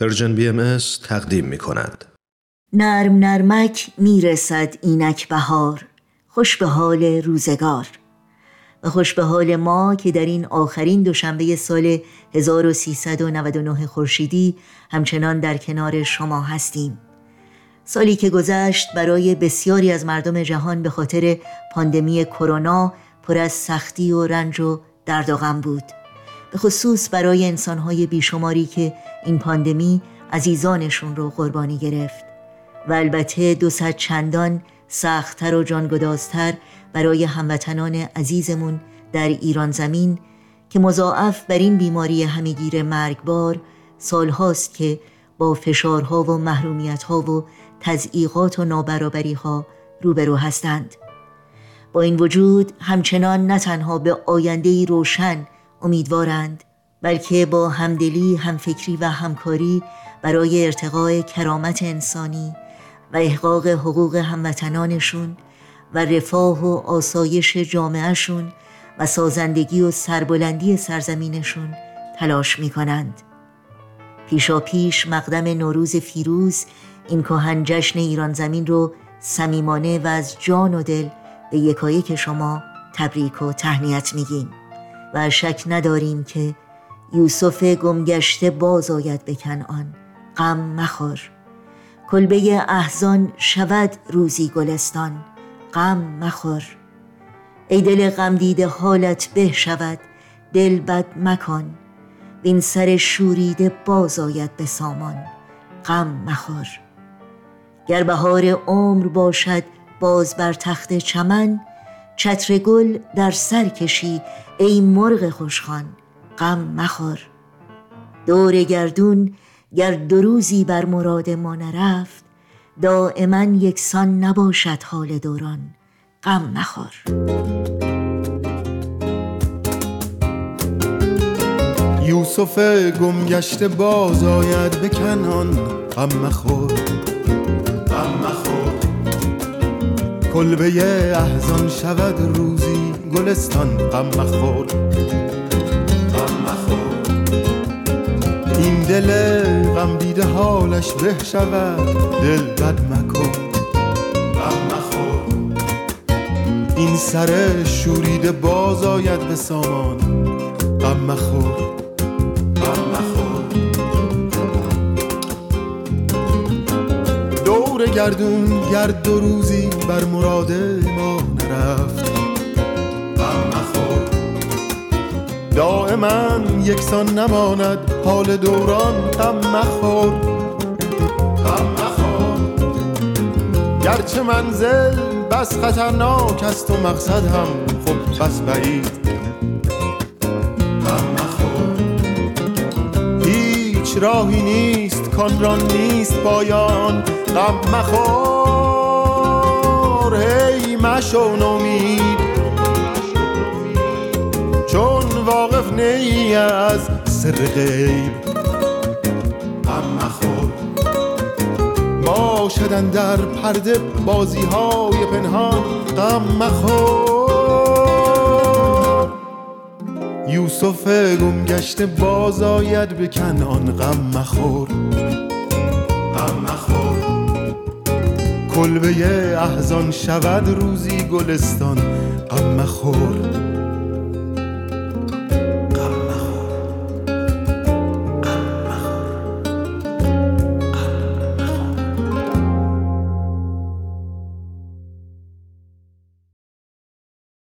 Persian BM تقدیم می کند. نرم نرمک می‌رسد اینک بهار. خوش به حال روزگار. و خوش به حال ما که در این آخرین دوشنبه سال 1399 خورشیدی همچنان در کنار شما هستیم. سالی که گذشت برای بسیاری از مردم جهان به خاطر پاندمی کرونا پر از سختی و رنج و درد و غم بود. به خصوص برای انسانهای بیشماری که این پاندمی عزیزانشون رو قربانی گرفت. و البته دو چندان سختتر و جانگدازتر برای هموطنان عزیزمون در ایران زمین که مضاعف بر این بیماری همیگیر مرگبار سالهاست که با فشارها و محرومیتها و تضعیقات و نابرابری ها روبرو هستند. با این وجود همچنان نه تنها به آینده روشن امیدوارند بلکه با همدلی، همفکری و همکاری برای ارتقای کرامت انسانی و احقاق حقوق هموطنانشون و رفاه و آسایش جامعهشون و سازندگی و سربلندی سرزمینشون تلاش می کنند. پیشا پیش مقدم نوروز فیروز این کهن جشن ایران زمین رو صمیمانه و از جان و دل به یکایک شما تبریک و تهنیت میگیم و شک نداریم که یوسف گمگشته باز آید به کنعان. غم مخور. کلبه احزان شود روزی گلستان. غم مخور. ای دل غم دیده حالت به شود دل بد مکن. وین سر شوریده باز آید به سامان. غم مخور. گر بهار عمر باشد باز بر تخت چمن. چتر گل در سر کشی ای مرغ خوشخوان غم مخور. دور گردون گر دو روزی بر مراد ما نرفت دائما یکسان نباشد حال دوران غم مخور. یوسف گمگشته باز آید به کنان غم مخور. کلبه احزان شود روزی گلستان غم مخور. این دل غم دیده حالش به شود دل بد مکن. غم مخور. این سر شوریده باز آید به سامان غم مخور. گردون گرد دو روزی بر مراد ما نرفت. دائما یکسان نماند حال دوران غم مخور. غم مخور. گرچه منزل بس خطرناک است و مقصد هم خب بس بعید. راهی نیست کان نیست پایان غم مخور هی مشو نومید. واقف نی از سر غیب. غم مخور. باشدن در پرده بازی های پنهان. غم مخور. یوسف گم گشته باز آید به کنان غم مخور. غم مخور. کلبه احزان شود روزی گلستان غم مخور.